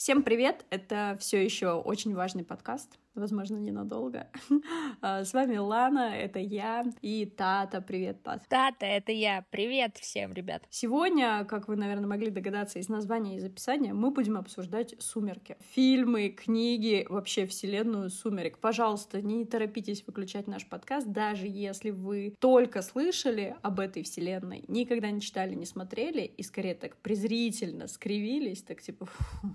Всем привет! Это все еще очень важный подкаст возможно, ненадолго. А, с вами Лана, это я, и Тата. Привет, Тат. Тата, это я. Привет всем, ребят. Сегодня, как вы, наверное, могли догадаться из названия и из описания, мы будем обсуждать «Сумерки». Фильмы, книги, вообще вселенную «Сумерек». Пожалуйста, не торопитесь выключать наш подкаст, даже если вы только слышали об этой вселенной, никогда не читали, не смотрели, и скорее так презрительно скривились, так типа,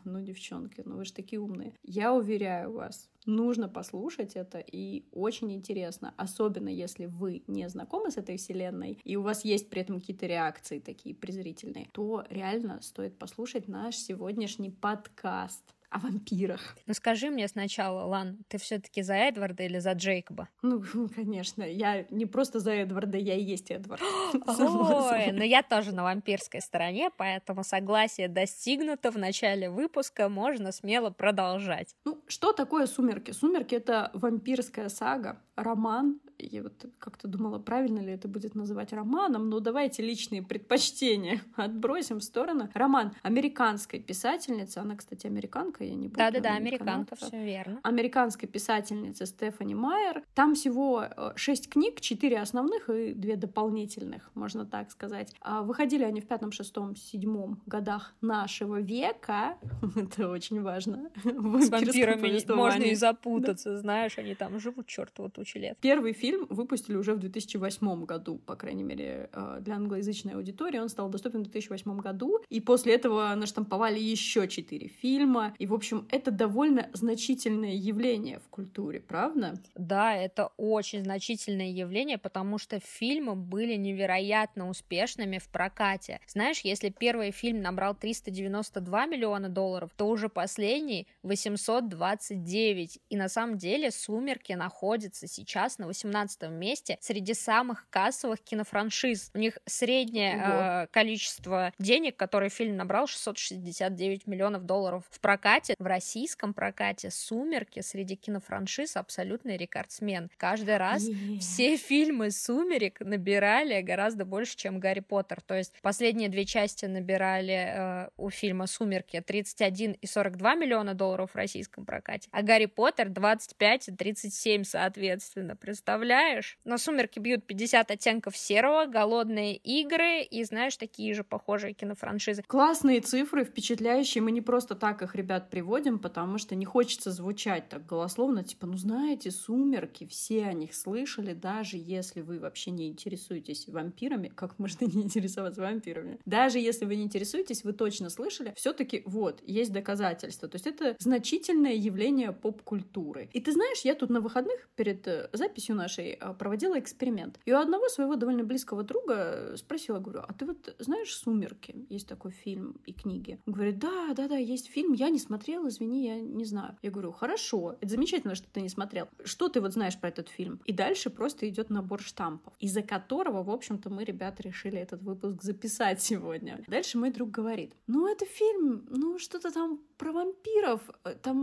ну, девчонки, ну вы же такие умные. Я уверяю вас, нужно послушать это, и очень интересно, особенно если вы не знакомы с этой вселенной, и у вас есть при этом какие-то реакции такие презрительные, то реально стоит послушать наш сегодняшний подкаст о вампирах. Ну скажи мне сначала, Лан, ты все-таки за Эдварда или за Джейкоба? Ну, конечно, я не просто за Эдварда, я и есть Эдвард. Ой, но я тоже на вампирской стороне, поэтому согласие достигнуто в начале выпуска, можно смело продолжать. Ну, что такое «Сумерки»? «Сумерки» — это вампирская сага, роман, я вот как-то думала, правильно ли это будет называть романом, но давайте личные предпочтения отбросим в сторону. Роман американской писательницы, она, кстати, американка, я не буду. Да-да-да, американка, все верно. Американской писательницы Стефани Майер. Там всего э, шесть книг, четыре основных и две дополнительных, можно так сказать. А выходили они в пятом, шестом, седьмом годах нашего века. это очень важно. С вампирами можно и запутаться, да. знаешь, они там живут чертову тучу лет. Первый фильм выпустили уже в 2008 году, по крайней мере, э, для англоязычной аудитории. Он стал доступен в 2008 году. И после этого наштамповали еще четыре фильма. В общем, это довольно значительное явление в культуре, правда? Да, это очень значительное явление, потому что фильмы были невероятно успешными в прокате. Знаешь, если первый фильм набрал 392 миллиона долларов, то уже последний 829. И на самом деле «Сумерки» находятся сейчас на 18 18 месте среди самых кассовых кинофраншиз. У них среднее э, количество денег, которое фильм набрал, 669 миллионов долларов в прокате. В российском прокате «Сумерки» среди кинофраншиз абсолютный рекордсмен. Каждый раз yeah. все фильмы «Сумерек» набирали гораздо больше, чем «Гарри Поттер». То есть последние две части набирали э, у фильма «Сумерки» 31 и 42 миллиона долларов в российском прокате, а «Гарри Поттер» 25 и 37, соответственно. Представляешь? На «Сумерки» бьют 50 оттенков серого, «Голодные игры» и, знаешь, такие же похожие кинофраншизы. Классные цифры, впечатляющие. Мы не просто так их, ребят, приводим, потому что не хочется звучать так голословно, типа, ну знаете, «Сумерки», все о них слышали, даже если вы вообще не интересуетесь вампирами, как можно не интересоваться вампирами? Даже если вы не интересуетесь, вы точно слышали, все таки вот, есть доказательства. То есть это значительное явление поп-культуры. И ты знаешь, я тут на выходных перед э, записью нашей а, проводила эксперимент. И у одного своего довольно близкого друга спросила, говорю, а ты вот знаешь «Сумерки»? Есть такой фильм и книги. Он говорит, да, да, да, есть фильм, я не смотрел, извини, я не знаю. Я говорю, хорошо, это замечательно, что ты не смотрел. Что ты вот знаешь про этот фильм? И дальше просто идет набор штампов, из-за которого, в общем-то, мы, ребята, решили этот выпуск записать сегодня. Дальше мой друг говорит, ну, это фильм, ну, что-то там про вампиров. Там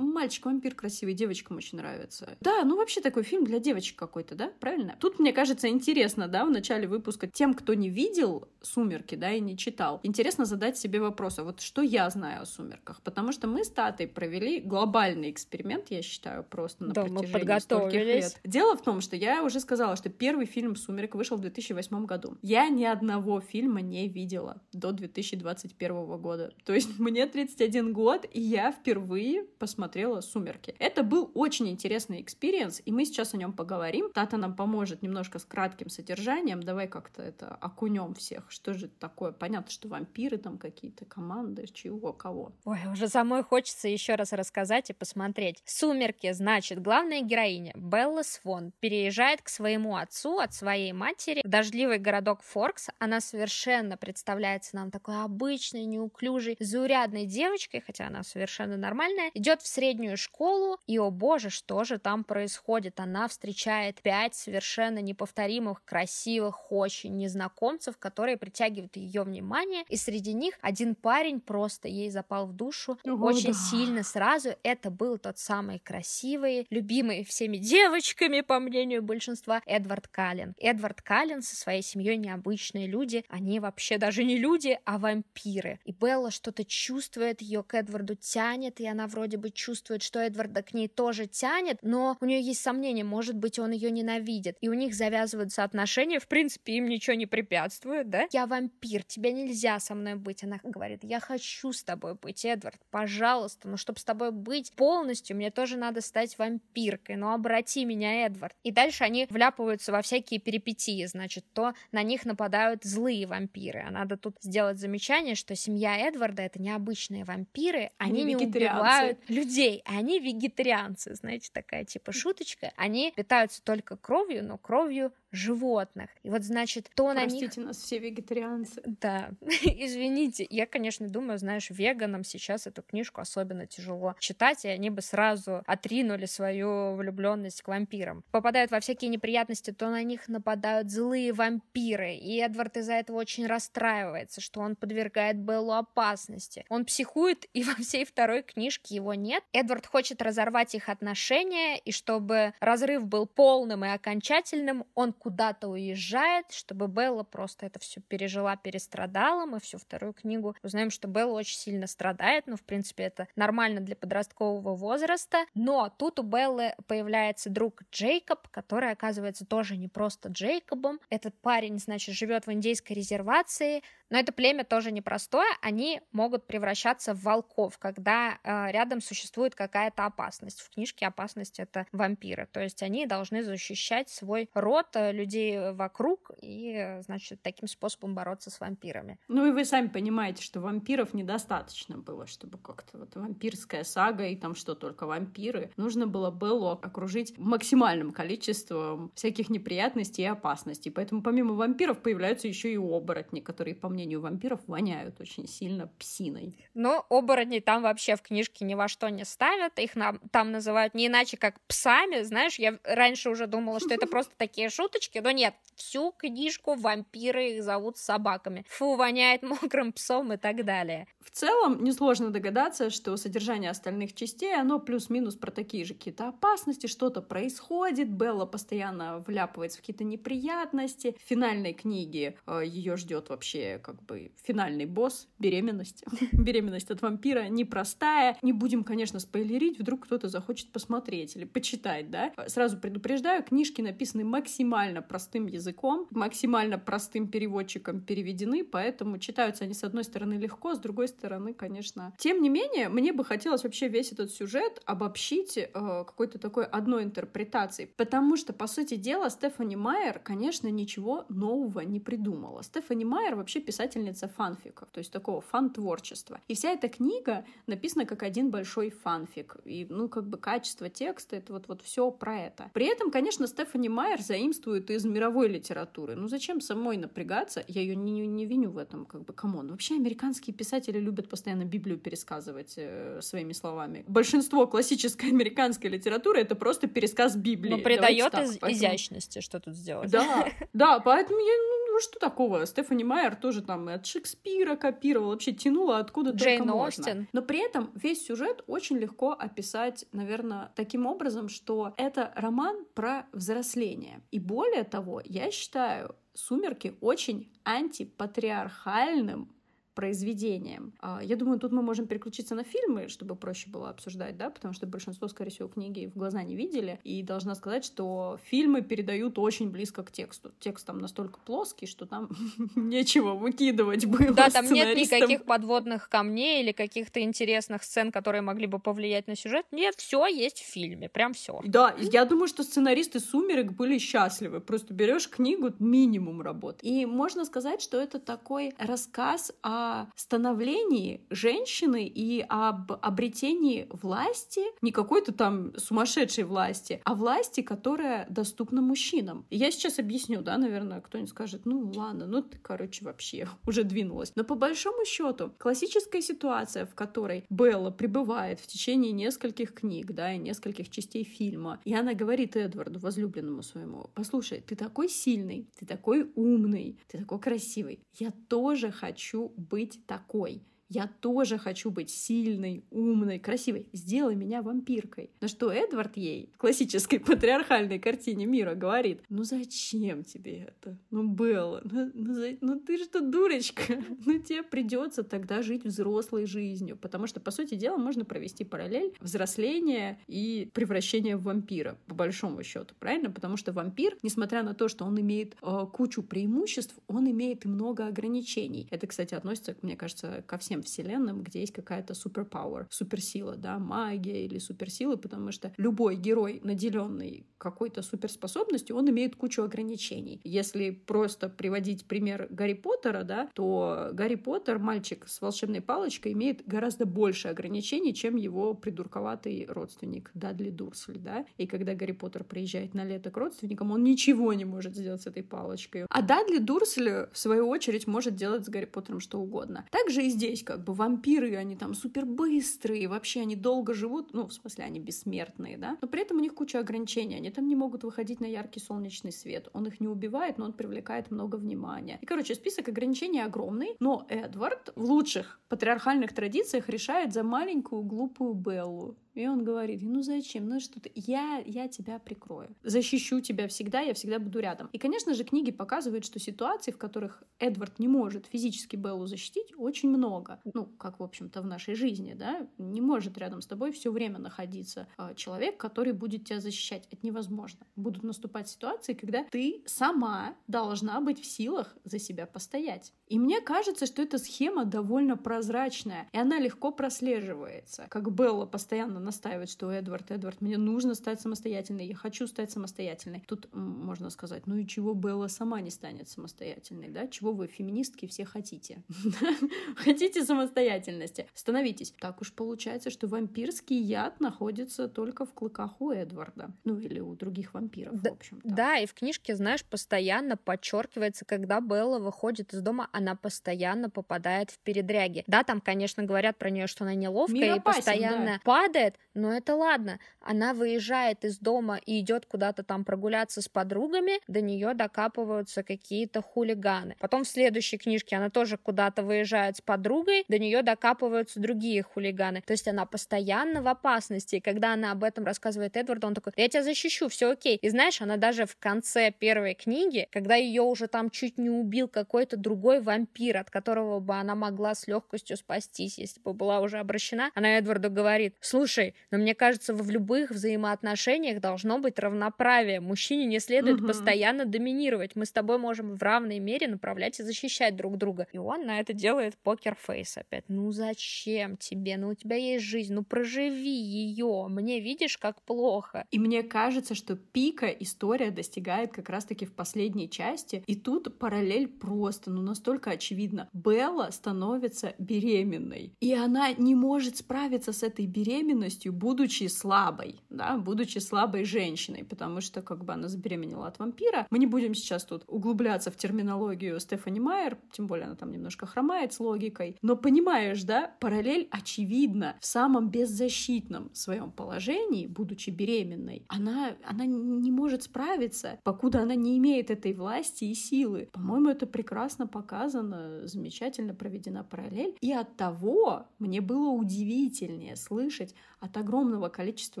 мальчик-вампир красивый, девочкам очень нравится. Да, ну, вообще такой фильм для девочек какой-то, да? Правильно? Тут, мне кажется, интересно, да, в начале выпуска тем, кто не видел «Сумерки», да, и не читал, интересно задать себе вопрос, а вот что я знаю о «Сумерках»? Потому что мы с Татой провели глобальный эксперимент, я считаю, просто на да, протяжении стольких лет. Дело в том, что я уже сказала, что первый фильм «Сумерек» вышел в 2008 году. Я ни одного фильма не видела до 2021 года. То есть мне 31 год, и я впервые посмотрела «Сумерки». Это был очень интересный experience, и мы сейчас о нем поговорим. Тата нам поможет немножко с кратким содержанием. Давай как-то это окунем всех. Что же это такое? Понятно, что вампиры там какие-то команды, чего, кого. Ой, уже самой хочется еще раз рассказать и посмотреть. «Сумерки», значит, главная героиня Белла Свон переезжает к своему отцу от своей матери в дождливый городок Форкс. Она совершенно представляется нам такой обычной, неуклюжей, заурядной девочкой, хотя она совершенно нормальная, идет в среднюю школу, и, о боже, что же там происходит? Она встречает пять совершенно неповторимых, красивых, очень незнакомцев, которые притягивают ее внимание, и среди них один парень просто ей запал в душу, Ого. Очень да. сильно сразу. Это был тот самый красивый, любимый всеми девочками, по мнению большинства, Эдвард Каллен. Эдвард Каллен со своей семьей необычные люди. Они вообще даже не люди, а вампиры. И Белла что-то чувствует, ее к Эдварду тянет, и она вроде бы чувствует, что Эдварда к ней тоже тянет, но у нее есть сомнения, может быть, он ее ненавидит. И у них завязываются отношения, в принципе, им ничего не препятствует, да? Я вампир, тебе нельзя со мной быть. Она говорит, я хочу с тобой быть, Эдвард, пожалуйста, но чтобы с тобой быть полностью, мне тоже надо стать вампиркой, ну обрати меня, Эдвард. И дальше они вляпываются во всякие перипетии, значит, то на них нападают злые вампиры. А надо тут сделать замечание, что семья Эдварда — это необычные вампиры, они, они не убивают людей, они вегетарианцы, знаете, такая типа шуточка. Они питаются только кровью, но кровью животных. И вот, значит, то Простите на них... нас все вегетарианцы. Да, извините. Я, конечно, думаю, знаешь, веганам сейчас эту книжку особенно тяжело читать, и они бы сразу отринули свою влюбленность к вампирам. Попадают во всякие неприятности, то на них нападают злые вампиры, и Эдвард из-за этого очень расстраивается, что он подвергает Беллу опасности. Он психует, и во всей второй книжке его нет. Эдвард хочет разорвать их отношения, и чтобы разрыв был полным и окончательным, он куда-то уезжает, чтобы Белла просто это все пережила, перестрадала. Мы всю вторую книгу узнаем, что Белла очень сильно страдает, но, в принципе, это нормально для подросткового возраста. Но тут у Беллы появляется друг Джейкоб, который оказывается тоже не просто Джейкобом. Этот парень, значит, живет в индейской резервации, но это племя тоже непростое, они могут превращаться в волков, когда э, рядом существует какая-то опасность. В книжке опасность это вампиры, то есть они должны защищать свой род, э, людей вокруг и, значит, таким способом бороться с вампирами. Ну и вы сами понимаете, что вампиров недостаточно было, чтобы как-то вот вампирская сага и там что только вампиры. Нужно было Беллу окружить максимальным количеством всяких неприятностей и опасностей. Поэтому помимо вампиров появляются еще и оборотни, которые, по мне, мнению вампиров, воняют очень сильно псиной. Но оборотни там вообще в книжке ни во что не ставят, их нам, там называют не иначе, как псами, знаешь, я раньше уже думала, что это просто такие шуточки, но нет, всю книжку вампиры их зовут собаками. Фу, воняет мокрым псом и так далее. В целом, несложно догадаться, что содержание остальных частей, оно плюс-минус про такие же какие-то опасности, что-то происходит, Белла постоянно вляпывается в какие-то неприятности. В финальной книге э, ее ждет вообще как бы финальный босс, беременность. беременность от вампира непростая. Не будем, конечно, спойлерить, вдруг кто-то захочет посмотреть или почитать, да. Сразу предупреждаю, книжки написаны максимально простым языком, максимально простым переводчиком переведены, поэтому читаются они, с одной стороны, легко, с другой стороны, конечно. Тем не менее, мне бы хотелось вообще весь этот сюжет обобщить э, какой-то такой одной интерпретацией, потому что, по сути дела, Стефани Майер, конечно, ничего нового не придумала. Стефани Майер вообще писательница фанфиков, то есть такого фан-творчества. И вся эта книга написана как один большой фанфик. И, ну, как бы качество текста, это вот, вот все про это. При этом, конечно, Стефани Майер заимствует из мировой литературы. Ну, зачем самой напрягаться? Я ее не, не виню в этом, как бы, come on. Вообще, американские писатели любят постоянно Библию пересказывать э, своими словами. Большинство классической американской литературы — это просто пересказ Библии. Но придает из- поэтому... изящности, что тут сделать. Да, да, поэтому я, ну, ну, что такого? Стефани Майер тоже там от Шекспира копировала, вообще тянула откуда Джейн только можно. Остин. Но при этом весь сюжет очень легко описать, наверное, таким образом, что это роман про взросление. И более того, я считаю «Сумерки» очень антипатриархальным произведением. А, я думаю, тут мы можем переключиться на фильмы, чтобы проще было обсуждать, да, потому что большинство, скорее всего, книги в глаза не видели. И должна сказать, что фильмы передают очень близко к тексту. Текст там настолько плоский, что там нечего выкидывать было Да, там нет никаких подводных камней или каких-то интересных сцен, которые могли бы повлиять на сюжет. Нет, все есть в фильме, прям все. Да, я думаю, что сценаристы «Сумерек» были счастливы. Просто берешь книгу, минимум работ. И можно сказать, что это такой рассказ о становлении женщины и об обретении власти, не какой-то там сумасшедшей власти, а власти, которая доступна мужчинам. Я сейчас объясню, да, наверное, кто-нибудь скажет, ну ладно, ну ты, короче, вообще уже двинулась. Но по большому счету, классическая ситуация, в которой Белла пребывает в течение нескольких книг, да, и нескольких частей фильма, и она говорит Эдварду, возлюбленному своему, послушай, ты такой сильный, ты такой умный, ты такой красивый, я тоже хочу быть такой. Я тоже хочу быть сильной, умной, красивой. Сделай меня вампиркой. На что Эдвард ей в классической патриархальной картине мира говорит, ну зачем тебе это? Ну, Белла, ну, ну, ну ты что, дурочка? Ну тебе придется тогда жить взрослой жизнью. Потому что, по сути дела, можно провести параллель взросления и превращения в вампира, по большому счету, правильно? Потому что вампир, несмотря на то, что он имеет э, кучу преимуществ, он имеет и много ограничений. Это, кстати, относится, мне кажется, ко всем вселенным, где есть какая-то суперпауэр, суперсила, да, магия или суперсилы, потому что любой герой, наделенный какой-то суперспособностью, он имеет кучу ограничений. Если просто приводить пример Гарри Поттера, да, то Гарри Поттер, мальчик с волшебной палочкой, имеет гораздо больше ограничений, чем его придурковатый родственник Дадли Дурсль, да. И когда Гарри Поттер приезжает на лето к родственникам, он ничего не может сделать с этой палочкой. А Дадли Дурсль, в свою очередь, может делать с Гарри Поттером что угодно. Также и здесь, как бы, вампиры, они там супер быстрые, вообще они долго живут, ну, в смысле, они бессмертные, да, но при этом у них куча ограничений, они там не могут выходить на яркий солнечный свет, он их не убивает, но он привлекает много внимания. И, короче, список ограничений огромный, но Эдвард в лучших патриархальных традициях решает за маленькую глупую Беллу. И он говорит, ну зачем, ну что ты, я, я тебя прикрою, защищу тебя всегда, я всегда буду рядом. И, конечно же, книги показывают, что ситуаций, в которых Эдвард не может физически Беллу защитить, очень много. Ну, как, в общем-то, в нашей жизни, да, не может рядом с тобой все время находиться э, человек, который будет тебя защищать. Это невозможно. Будут наступать ситуации, когда ты сама должна быть в силах за себя постоять. И мне кажется, что эта схема довольно прозрачная, и она легко прослеживается. Как Белла постоянно настаивает, что Эдвард, Эдвард, мне нужно стать самостоятельной, я хочу стать самостоятельной. Тут можно сказать, ну и чего Белла сама не станет самостоятельной, да? Чего вы, феминистки, все хотите? Хотите самостоятельности? Становитесь. Так уж получается, что вампирский яд находится только в клыках у Эдварда. Ну или у других вампиров, в общем Да, и в книжке, знаешь, постоянно подчеркивается, когда Белла выходит из дома, она постоянно попадает в передряги. Да, там, конечно, говорят про нее, что она неловкая и постоянно падает, но это ладно. Она выезжает из дома и идет куда-то там прогуляться с подругами, до нее докапываются какие-то хулиганы. Потом в следующей книжке она тоже куда-то выезжает с подругой, до нее докапываются другие хулиганы. То есть она постоянно в опасности. И когда она об этом рассказывает Эдварду, он такой, я тебя защищу, все окей. И знаешь, она даже в конце первой книги, когда ее уже там чуть не убил какой-то другой вампир, от которого бы она могла с легкостью спастись, если бы была уже обращена, она Эдварду говорит, слушай, но мне кажется, в любых взаимоотношениях должно быть равноправие. Мужчине не следует угу. постоянно доминировать. Мы с тобой можем в равной мере направлять и защищать друг друга. И он на это делает покерфейс опять. Ну зачем тебе? Ну у тебя есть жизнь, ну проживи ее. Мне видишь, как плохо. И мне кажется, что пика история достигает как раз-таки в последней части. И тут параллель просто, ну настолько очевидно. Белла становится беременной. И она не может справиться с этой беременностью, будучи слабой, да, будучи слабой женщиной, потому что как бы она забеременела от вампира. Мы не будем сейчас тут углубляться в терминологию Стефани Майер, тем более она там немножко хромает с логикой, но понимаешь, да, параллель очевидна. В самом беззащитном своем положении, будучи беременной, она, она не может справиться, покуда она не имеет этой власти и силы. По-моему, это прекрасно показано, замечательно проведена параллель. И от того мне было удивительнее слышать от огромного количества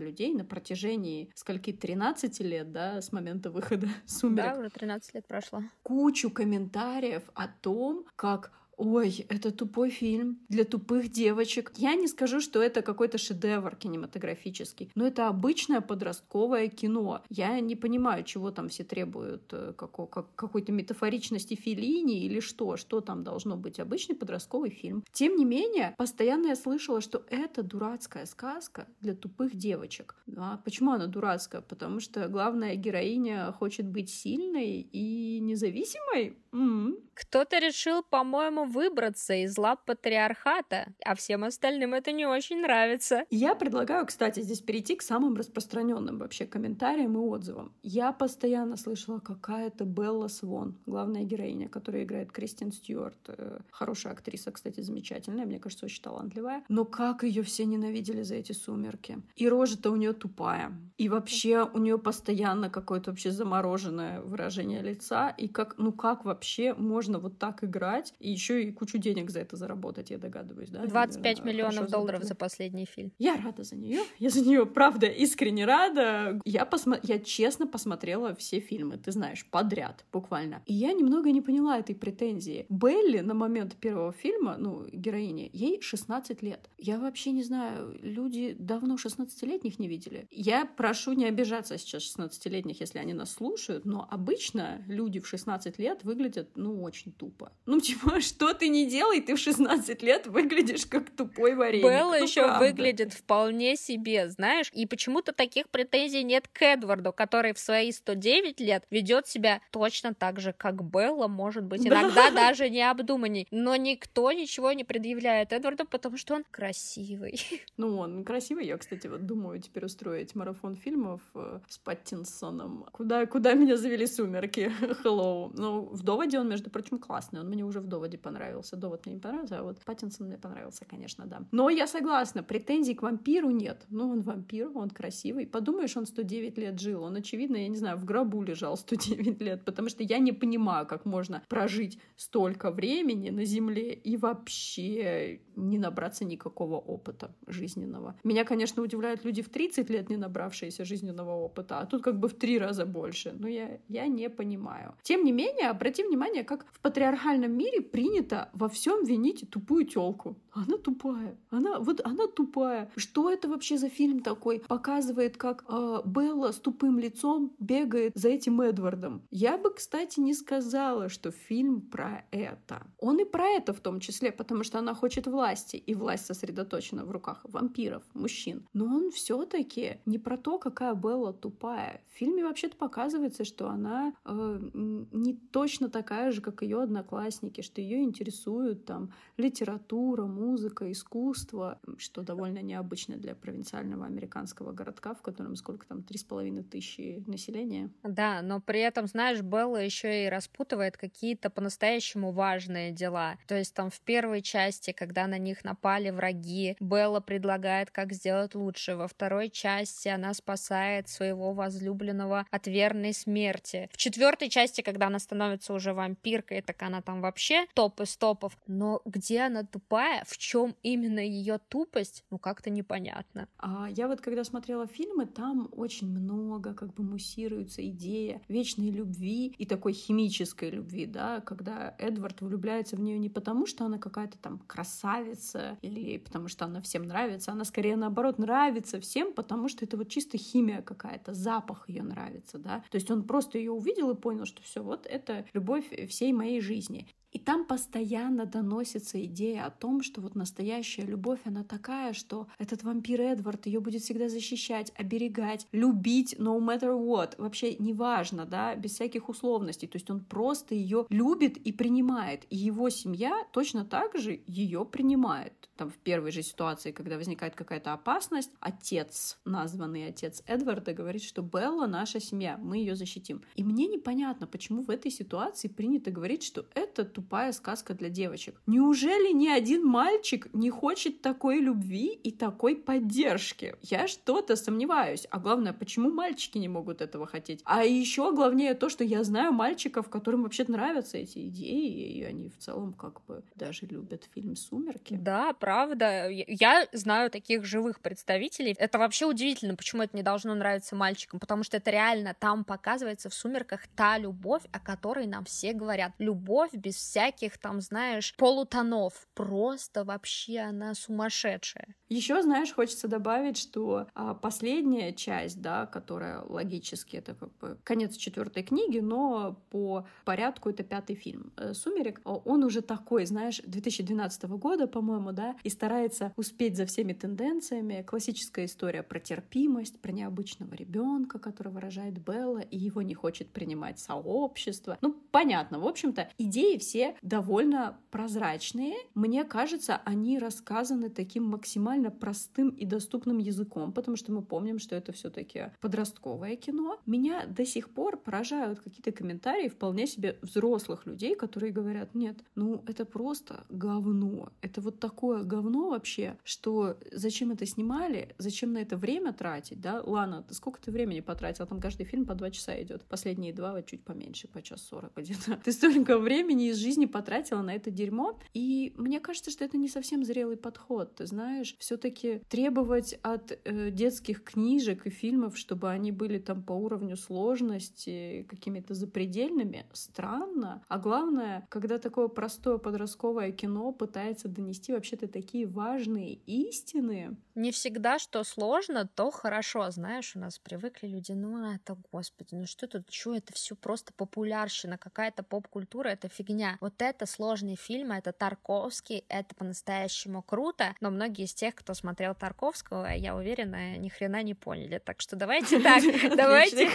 людей на протяжении скольки 13 лет, да, с момента выхода «Сумерек». Да, уже 13 лет прошло. Кучу комментариев о том, как Ой, это тупой фильм для тупых девочек. Я не скажу, что это какой-то шедевр кинематографический, но это обычное подростковое кино. Я не понимаю, чего там все требуют, э, како, как, какой-то метафоричности Филини или что, что там должно быть. Обычный подростковый фильм. Тем не менее, постоянно я слышала, что это дурацкая сказка для тупых девочек. А почему она дурацкая? Потому что главная героиня хочет быть сильной и независимой? М-м. Кто-то решил, по-моему, выбраться из лап патриархата, а всем остальным это не очень нравится. Я предлагаю, кстати, здесь перейти к самым распространенным вообще комментариям и отзывам. Я постоянно слышала, какая-то Белла Свон, главная героиня, которая играет Кристин Стюарт. Э, хорошая актриса, кстати, замечательная, мне кажется, очень талантливая. Но как ее все ненавидели за эти сумерки. И рожа-то у нее тупая. И вообще у нее постоянно какое-то вообще замороженное выражение лица. И как, ну как вообще можно вот так играть? И еще еще и кучу денег за это заработать, я догадываюсь, да? 25 миллионов долларов за последний фильм. Я рада за нее. Я за нее, правда, искренне рада. Я, посмо... я честно посмотрела все фильмы, ты знаешь, подряд, буквально. И я немного не поняла этой претензии. Белли на момент первого фильма, ну, героине, ей 16 лет. Я вообще не знаю, люди давно 16-летних не видели. Я прошу не обижаться сейчас 16-летних, если они нас слушают, но обычно люди в 16 лет выглядят, ну, очень тупо. Ну, типа, что ты не делай, ты в 16 лет выглядишь как тупой вареник. Белла ну, еще правда. выглядит вполне себе, знаешь, и почему-то таких претензий нет к Эдварду, который в свои 109 лет ведет себя точно так же, как Белла, может быть, иногда даже необдуманней. Но никто ничего не предъявляет Эдварду, потому что он красивый. Ну, он красивый. Я, кстати, вот думаю теперь устроить марафон фильмов э, с Паттинсоном. Куда, куда меня завели сумерки? Hello. Ну, в Доводе он, между прочим, классный. Он мне уже в Доводе понравился. Довод мне не понравился, а вот Паттинсон мне понравился, конечно, да. Но я согласна, претензий к вампиру нет. Ну, он вампир, он красивый. Подумаешь, он 109 лет жил. Он, очевидно, я не знаю, в гробу лежал 109 лет, потому что я не понимаю, как можно прожить столько времени на Земле и вообще не набраться никакого опыта жизненного. Меня, конечно, удивляют люди в 30 лет, не набравшиеся жизненного опыта, а тут как бы в три раза больше. Но я, я не понимаю. Тем не менее, обрати внимание, как в патриархальном мире принято во всем винить тупую телку. Она тупая. Она вот она тупая. Что это вообще за фильм такой? Показывает, как э, Белла с тупым лицом бегает за этим Эдвардом. Я бы, кстати, не сказала, что фильм про это. Он и про это в том числе, потому что она хочет власти, и власть сосредоточена в руках вампиров, мужчин. Но он все-таки не про то, какая Белла тупая. В фильме вообще-то показывается, что она э, не точно такая же, как ее одноклассники, что ее интересует там литература, музыка, искусство, что довольно необычно для провинциального американского городка, в котором сколько там, три с половиной тысячи населения. Да, но при этом, знаешь, Белла еще и распутывает какие-то по-настоящему важные дела. То есть там в первой части, когда на них напали враги, Белла предлагает, как сделать лучше. Во второй части она спасает своего возлюбленного от верной смерти. В четвертой части, когда она становится уже вампиркой, так она там вообще топ из топов. Но где она тупая, в чем именно ее тупость, ну как-то непонятно. А я вот когда смотрела фильмы, там очень много как бы муссируется идея вечной любви и такой химической любви, да, когда Эдвард влюбляется в нее не потому, что она какая-то там красавица или потому что она всем нравится, она скорее наоборот нравится всем, потому что это вот чисто химия какая-то, запах ее нравится, да. То есть он просто ее увидел и понял, что все, вот это любовь всей моей жизни. И там постоянно доносится идея о том, что вот настоящая любовь, она такая, что этот вампир Эдвард ее будет всегда защищать, оберегать, любить, no matter what. Вообще неважно, да, без всяких условностей. То есть он просто ее любит и принимает. И его семья точно так же ее принимает. Там в первой же ситуации, когда возникает какая-то опасность, отец, названный отец Эдварда, говорит, что Белла наша семья, мы ее защитим. И мне непонятно, почему в этой ситуации принято говорить, что это тупая сказка для девочек. Неужели ни один мальчик не хочет такой любви и такой поддержки? Я что-то сомневаюсь. А главное, почему мальчики не могут этого хотеть? А еще главнее то, что я знаю мальчиков, которым вообще нравятся эти идеи, и они в целом как бы даже любят фильм «Сумерки». Да, правда. Я знаю таких живых представителей. Это вообще удивительно, почему это не должно нравиться мальчикам, потому что это реально там показывается в «Сумерках» та любовь, о которой нам все говорят. Любовь без всяких там, знаешь, полутонов. Просто вообще она сумасшедшая. Еще, знаешь, хочется добавить, что а, последняя часть, да, которая логически это как бы конец четвертой книги, но по порядку это пятый фильм э, «Сумерек», он уже такой, знаешь, 2012 года, по-моему, да, и старается успеть за всеми тенденциями. Классическая история про терпимость, про необычного ребенка, который выражает Белла, и его не хочет принимать сообщество. Ну, понятно, в общем-то, идеи все все довольно прозрачные. Мне кажется, они рассказаны таким максимально простым и доступным языком, потому что мы помним, что это все-таки подростковое кино. Меня до сих пор поражают какие-то комментарии вполне себе взрослых людей, которые говорят, нет, ну это просто говно. Это вот такое говно вообще, что зачем это снимали, зачем на это время тратить, да? Лана, ты сколько ты времени потратила? Там каждый фильм по два часа идет. Последние два вот чуть поменьше, по час сорок где-то. Ты столько времени из жизни потратила на это дерьмо. И мне кажется, что это не совсем зрелый подход. Ты знаешь, все-таки требовать от э, детских книжек и фильмов, чтобы они были там по уровню сложности какими-то запредельными, странно. А главное, когда такое простое подростковое кино пытается донести вообще-то такие важные истины. Не всегда, что сложно, то хорошо. Знаешь, у нас привыкли люди, ну это, господи, ну что тут, что это все просто популярщина, какая-то поп-культура, это фигня. Вот это сложные фильмы, это Тарковский, это по-настоящему круто, но многие из тех, кто смотрел Тарковского, я уверена, ни хрена не поняли. Так что давайте так, давайте,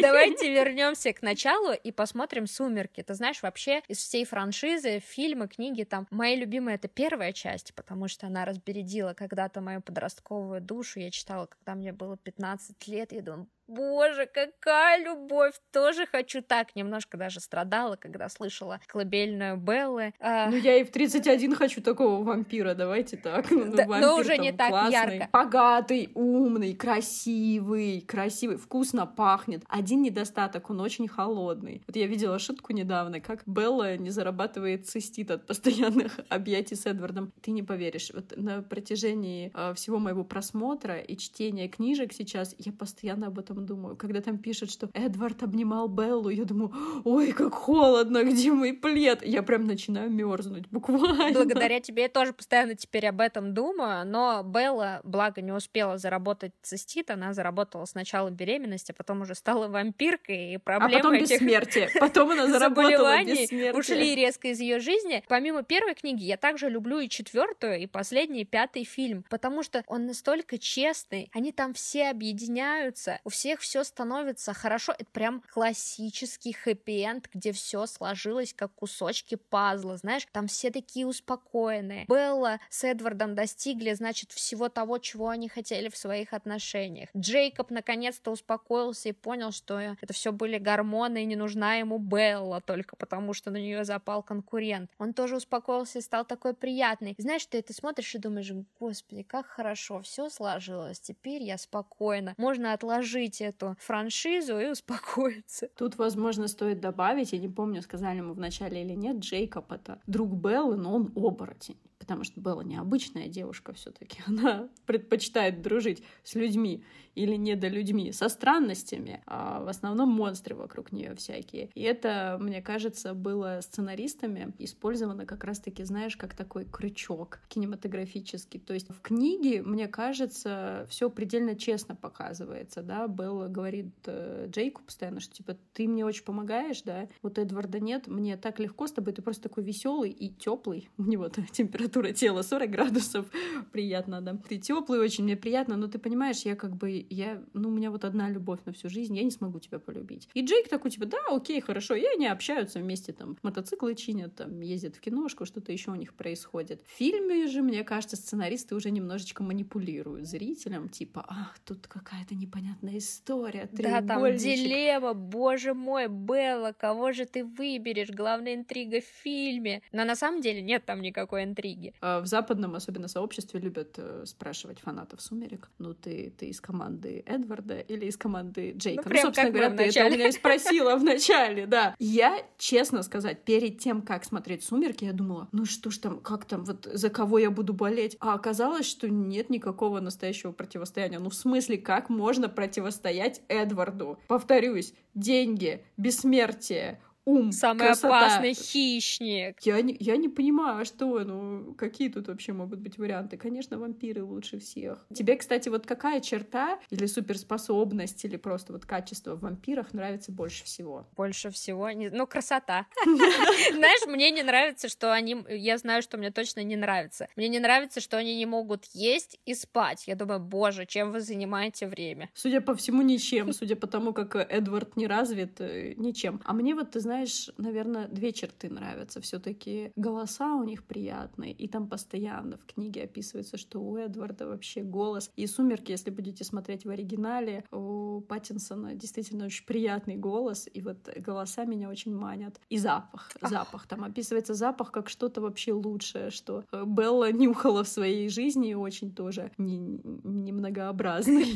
давайте вернемся к началу и посмотрим «Сумерки». Ты знаешь, вообще из всей франшизы, фильмы, книги, там, мои любимые — это первая часть, потому что она разбередила когда-то мою подростковую душу. Я читала, когда мне было 15 лет, я думала, боже, какая любовь, тоже хочу так. Немножко даже страдала, когда слышала колыбельную Беллы. А... Ну, я и в 31 хочу такого вампира, давайте так. Ну, да, вампир, но уже не так классный, ярко. Богатый, умный, красивый, красивый, вкусно пахнет. Один недостаток, он очень холодный. Вот я видела шутку недавно, как Белла не зарабатывает цистит от постоянных объятий с Эдвардом. Ты не поверишь, вот на протяжении э, всего моего просмотра и чтения книжек сейчас я постоянно об этом думаю. Когда там пишут, что Эдвард обнимал Беллу, я думаю, ой, как холодно, где мой плед? Я прям начинаю мерзнуть, буквально. Благодаря тебе я тоже постоянно теперь об этом думаю, но Белла, благо, не успела заработать цистит, она заработала сначала беременность, а потом уже стала вампиркой, и проблемы а потом этих бессмертие. Потом она заработала бессмертие. ушли резко из ее жизни. Помимо первой книги, я также люблю и четвертую, и последний, пятый фильм, потому что он настолько честный, они там все объединяются, у всех всех все становится хорошо. Это прям классический хэппи-энд, где все сложилось как кусочки пазла, знаешь, там все такие успокоенные. Белла с Эдвардом достигли, значит, всего того, чего они хотели в своих отношениях. Джейкоб наконец-то успокоился и понял, что это все были гормоны, и не нужна ему Белла только потому, что на нее запал конкурент. Он тоже успокоился и стал такой приятный. знаешь, ты это смотришь и думаешь, господи, как хорошо, все сложилось, теперь я спокойна. Можно отложить эту франшизу и успокоиться. Тут, возможно, стоит добавить, я не помню, сказали мы вначале или нет, Джейкоб — это друг Беллы, но он оборотень потому что Белла необычная девушка все-таки. Она предпочитает дружить с людьми или недолюдьми, со странностями, а в основном монстры вокруг нее всякие. И это, мне кажется, было сценаристами использовано как раз-таки, знаешь, как такой крючок кинематографический. То есть в книге, мне кажется, все предельно честно показывается, да. Белла говорит э, Джейку постоянно, что типа ты мне очень помогаешь, да, вот Эдварда нет, мне так легко с тобой, ты просто такой веселый и теплый, у него температура температура тела 40 градусов, приятно, да. Ты теплый очень, мне приятно, но ты понимаешь, я как бы, я, ну, у меня вот одна любовь на всю жизнь, я не смогу тебя полюбить. И Джейк такой, типа, да, окей, хорошо, и они общаются вместе, там, мотоциклы чинят, там, ездят в киношку, что-то еще у них происходит. В фильме же, мне кажется, сценаристы уже немножечко манипулируют зрителям, типа, ах, тут какая-то непонятная история, Да, там дилемма, боже мой, Белла, кого же ты выберешь, главная интрига в фильме. Но на самом деле нет там никакой интриги книги. А в западном, особенно сообществе, любят э, спрашивать фанатов «Сумерек», ну ты, ты из команды Эдварда или из команды Джейка? Ну, ну собственно говоря, ты это у меня и спросила в начале, да. Я, честно сказать, перед тем, как смотреть «Сумерки», я думала, ну что ж там, как там, вот за кого я буду болеть? А оказалось, что нет никакого настоящего противостояния. Ну в смысле, как можно противостоять Эдварду? Повторюсь, деньги, бессмертие, ум, Самый красота. опасный хищник. Я не, я не понимаю, а что, ну, какие тут вообще могут быть варианты? Конечно, вампиры лучше всех. Тебе, кстати, вот какая черта или суперспособность, или просто вот качество в вампирах нравится больше всего? Больше всего? Не... Ну, красота. Знаешь, мне не нравится, что они... Я знаю, что мне точно не нравится. Мне не нравится, что они не могут есть и спать. Я думаю, боже, чем вы занимаете время? Судя по всему, ничем. Судя по тому, как Эдвард не развит, э, ничем. А мне вот, ты знаешь, знаешь, наверное, две черты нравятся. Все-таки голоса у них приятные, и там постоянно в книге описывается, что у Эдварда вообще голос. И «Сумерки», если будете смотреть в оригинале, у Паттинсона действительно очень приятный голос, и вот голоса меня очень манят. И запах, запах. Там описывается запах как что-то вообще лучшее, что э, Белла нюхала в своей жизни очень тоже немногообразный.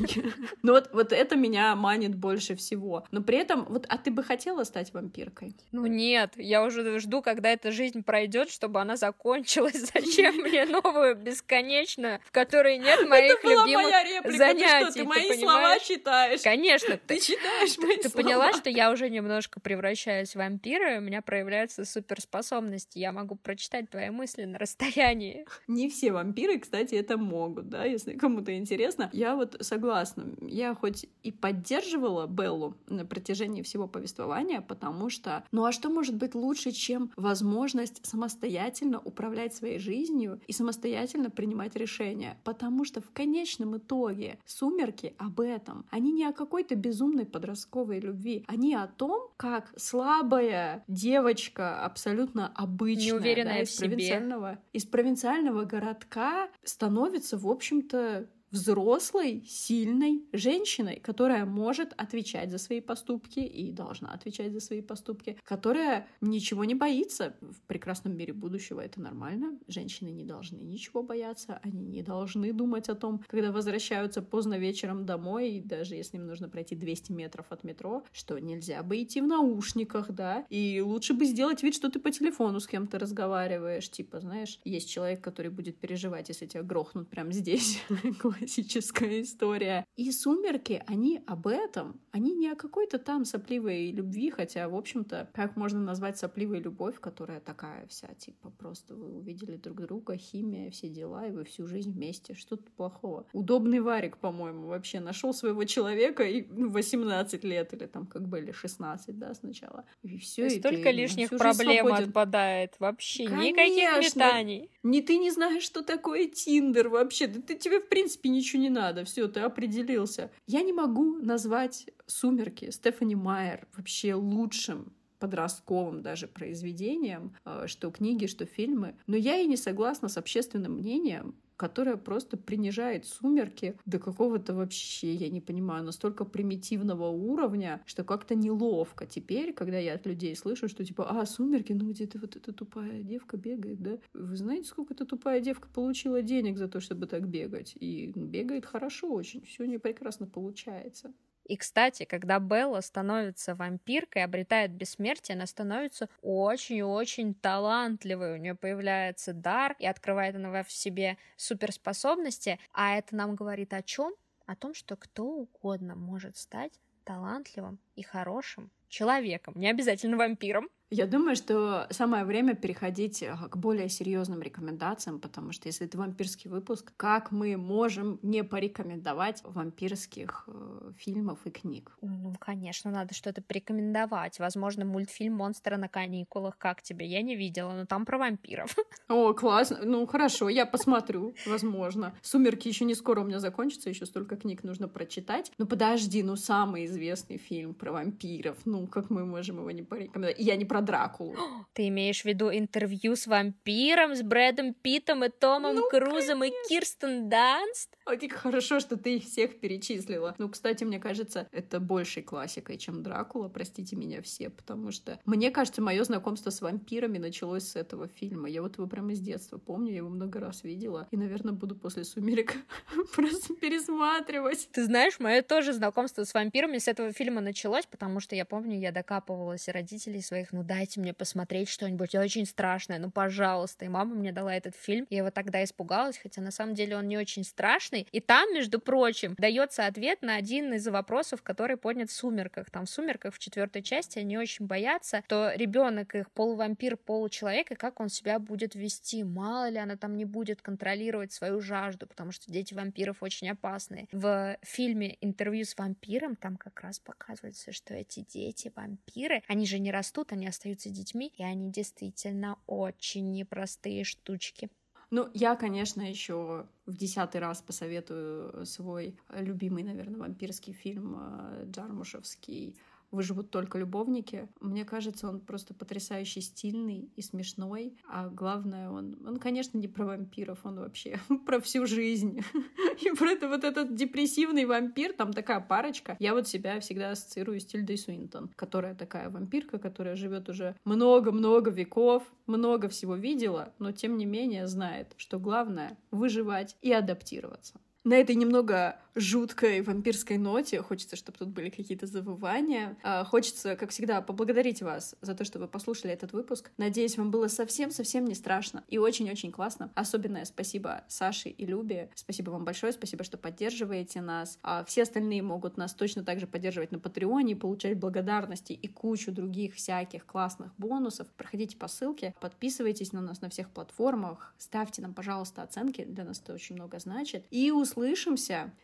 Но вот, вот это меня манит больше всего. Но при этом, вот, а ты бы хотела стать вампиркой? Вампиркой. Ну нет, я уже жду, когда эта жизнь пройдет, чтобы она закончилась. Зачем мне новую бесконечную, в которой нет моих любимых занятий? Ты, мои слова читаешь? Конечно. Ты читаешь мои Ты поняла, что я уже немножко превращаюсь в вампира, у меня проявляются суперспособности. Я могу прочитать твои мысли на расстоянии. Не все вампиры, кстати, это могут, да, если кому-то интересно. Я вот согласна. Я хоть и поддерживала Беллу на протяжении всего повествования, потому что, ну а что может быть лучше, чем возможность самостоятельно управлять своей жизнью и самостоятельно принимать решения? Потому что в конечном итоге «Сумерки» об этом. Они не о какой-то безумной подростковой любви. Они о том, как слабая девочка, абсолютно обычная, Неуверенная да, из в себе. провинциального, из провинциального городка становится, в общем-то, взрослой, сильной женщиной, которая может отвечать за свои поступки и должна отвечать за свои поступки, которая ничего не боится. В прекрасном мире будущего это нормально. Женщины не должны ничего бояться, они не должны думать о том, когда возвращаются поздно вечером домой, и даже если им нужно пройти 200 метров от метро, что нельзя бы идти в наушниках, да, и лучше бы сделать вид, что ты по телефону с кем-то разговариваешь, типа, знаешь, есть человек, который будет переживать, если тебя грохнут прямо здесь, классическая история. И «Сумерки», они об этом. Они не о какой-то там сопливой любви, хотя, в общем-то, как можно назвать сопливой любовь, которая такая вся, типа, просто вы увидели друг друга, химия, все дела, и вы всю жизнь вместе. Что тут плохого? Удобный варик, по-моему, вообще нашел своего человека и 18 лет, или там как бы, или 16, да, сначала. И все. И столько лишних проблем отпадает. Вообще никаких метаний. Не ты не знаешь, что такое Тиндер вообще. Да ты тебе, в принципе, ничего не надо. Все, ты определился. Я не могу назвать «Сумерки» Стефани Майер вообще лучшим подростковым даже произведением, э, что книги, что фильмы. Но я и не согласна с общественным мнением, которая просто принижает сумерки до какого-то вообще, я не понимаю, настолько примитивного уровня, что как-то неловко. Теперь, когда я от людей слышу, что типа, а, сумерки, ну где-то вот эта тупая девка бегает, да? Вы знаете, сколько эта тупая девка получила денег за то, чтобы так бегать? И бегает хорошо очень, все у нее прекрасно получается. И, кстати, когда Белла становится вампиркой, обретает бессмертие, она становится очень-очень талантливой. У нее появляется дар, и открывает она в себе суперспособности. А это нам говорит о чем? О том, что кто угодно может стать талантливым и хорошим человеком, не обязательно вампиром. Я думаю, что самое время переходить э, к более серьезным рекомендациям, потому что если это вампирский выпуск, как мы можем не порекомендовать вампирских э, фильмов и книг? Ну, конечно, надо что-то порекомендовать. Возможно, мультфильм «Монстры на каникулах». Как тебе? Я не видела, но там про вампиров. О, классно. Ну, хорошо, я посмотрю, возможно. «Сумерки» еще не скоро у меня закончатся, еще столько книг нужно прочитать. Ну, подожди, ну, самый известный фильм про вампиров. Ну, как мы можем его не порекомендовать? Я не про Дракулу. Ты имеешь в виду интервью с вампиром, с Брэдом Питом и Томом ну, Крузом конечно. и Кирстен Данст? Ой, хорошо, что ты их всех перечислила. Ну, кстати, мне кажется, это большей классикой, чем Дракула, простите меня все, потому что мне кажется, мое знакомство с вампирами началось с этого фильма. Я вот его прямо из детства помню, я его много раз видела, и, наверное, буду после «Сумерек» просто пересматривать. Ты знаешь, мое тоже знакомство с вампирами с этого фильма началось, потому что я помню, я докапывалась родителей своих, ну дайте мне посмотреть что-нибудь очень страшное, ну пожалуйста. И мама мне дала этот фильм, я его тогда испугалась, хотя на самом деле он не очень страшный. И там, между прочим, дается ответ на один из вопросов, который поднят в «Сумерках». Там в «Сумерках» в четвертой части они очень боятся, что ребенок их полувампир, получеловек, и как он себя будет вести. Мало ли она там не будет контролировать свою жажду, потому что дети вампиров очень опасные. В фильме «Интервью с вампиром» там как раз показывается, что эти дети вампиры, они же не растут, они остаются детьми, и они действительно очень непростые штучки. Ну, я, конечно, еще в десятый раз посоветую свой любимый, наверное, вампирский фильм э, Джармушевский выживут только любовники. Мне кажется, он просто потрясающе стильный и смешной. А главное, он, он конечно, не про вампиров, он вообще про всю жизнь. И про это вот этот депрессивный вампир, там такая парочка. Я вот себя всегда ассоциирую с Тильдой Суинтон, которая такая вампирка, которая живет уже много-много веков, много всего видела, но тем не менее знает, что главное — выживать и адаптироваться. На этой немного жуткой вампирской ноте. Хочется, чтобы тут были какие-то завывания. А, хочется, как всегда, поблагодарить вас за то, что вы послушали этот выпуск. Надеюсь, вам было совсем-совсем не страшно и очень-очень классно. Особенное спасибо Саше и Любе. Спасибо вам большое, спасибо, что поддерживаете нас. А все остальные могут нас точно так же поддерживать на Патреоне, получать благодарности и кучу других всяких классных бонусов. Проходите по ссылке, подписывайтесь на нас на всех платформах, ставьте нам, пожалуйста, оценки, для нас это очень много значит. И услышимся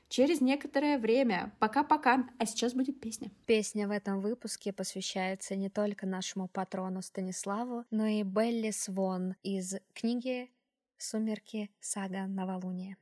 через некоторое время. Пока-пока. А сейчас будет песня. Песня в этом выпуске посвящается не только нашему патрону Станиславу, но и Белли Свон из книги «Сумерки. Сага Новолуния».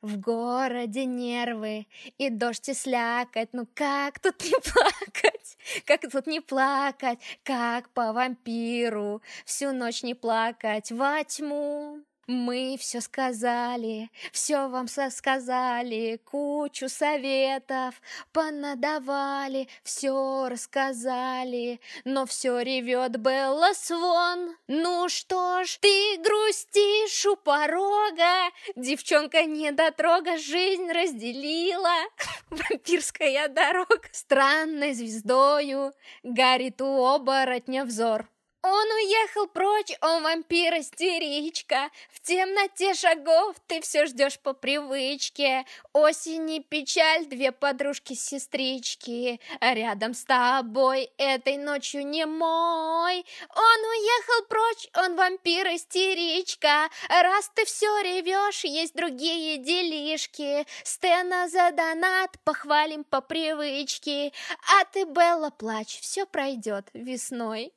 В городе нервы и дождь и слякоть, ну как тут не плакать, как тут не плакать, как по вампиру, всю ночь не плакать во тьму. Мы все сказали, все вам сказали, кучу советов понадавали, все рассказали, но все ревет Белла Свон. Ну что ж, ты грустишь у порога, девчонка недотрога жизнь разделила, вампирская дорога странной звездою горит у оборотня взор. Он уехал прочь, о вампир-истеричка В темноте шагов ты все ждешь по привычке. Осень печаль, две подружки-сестрички Рядом с тобой этой ночью не мой. Он уехал прочь, он вампир-истеричка Раз ты все ревешь, есть другие делишки. Стена за донат, похвалим по привычке. А ты, Белла, плачь, все пройдет весной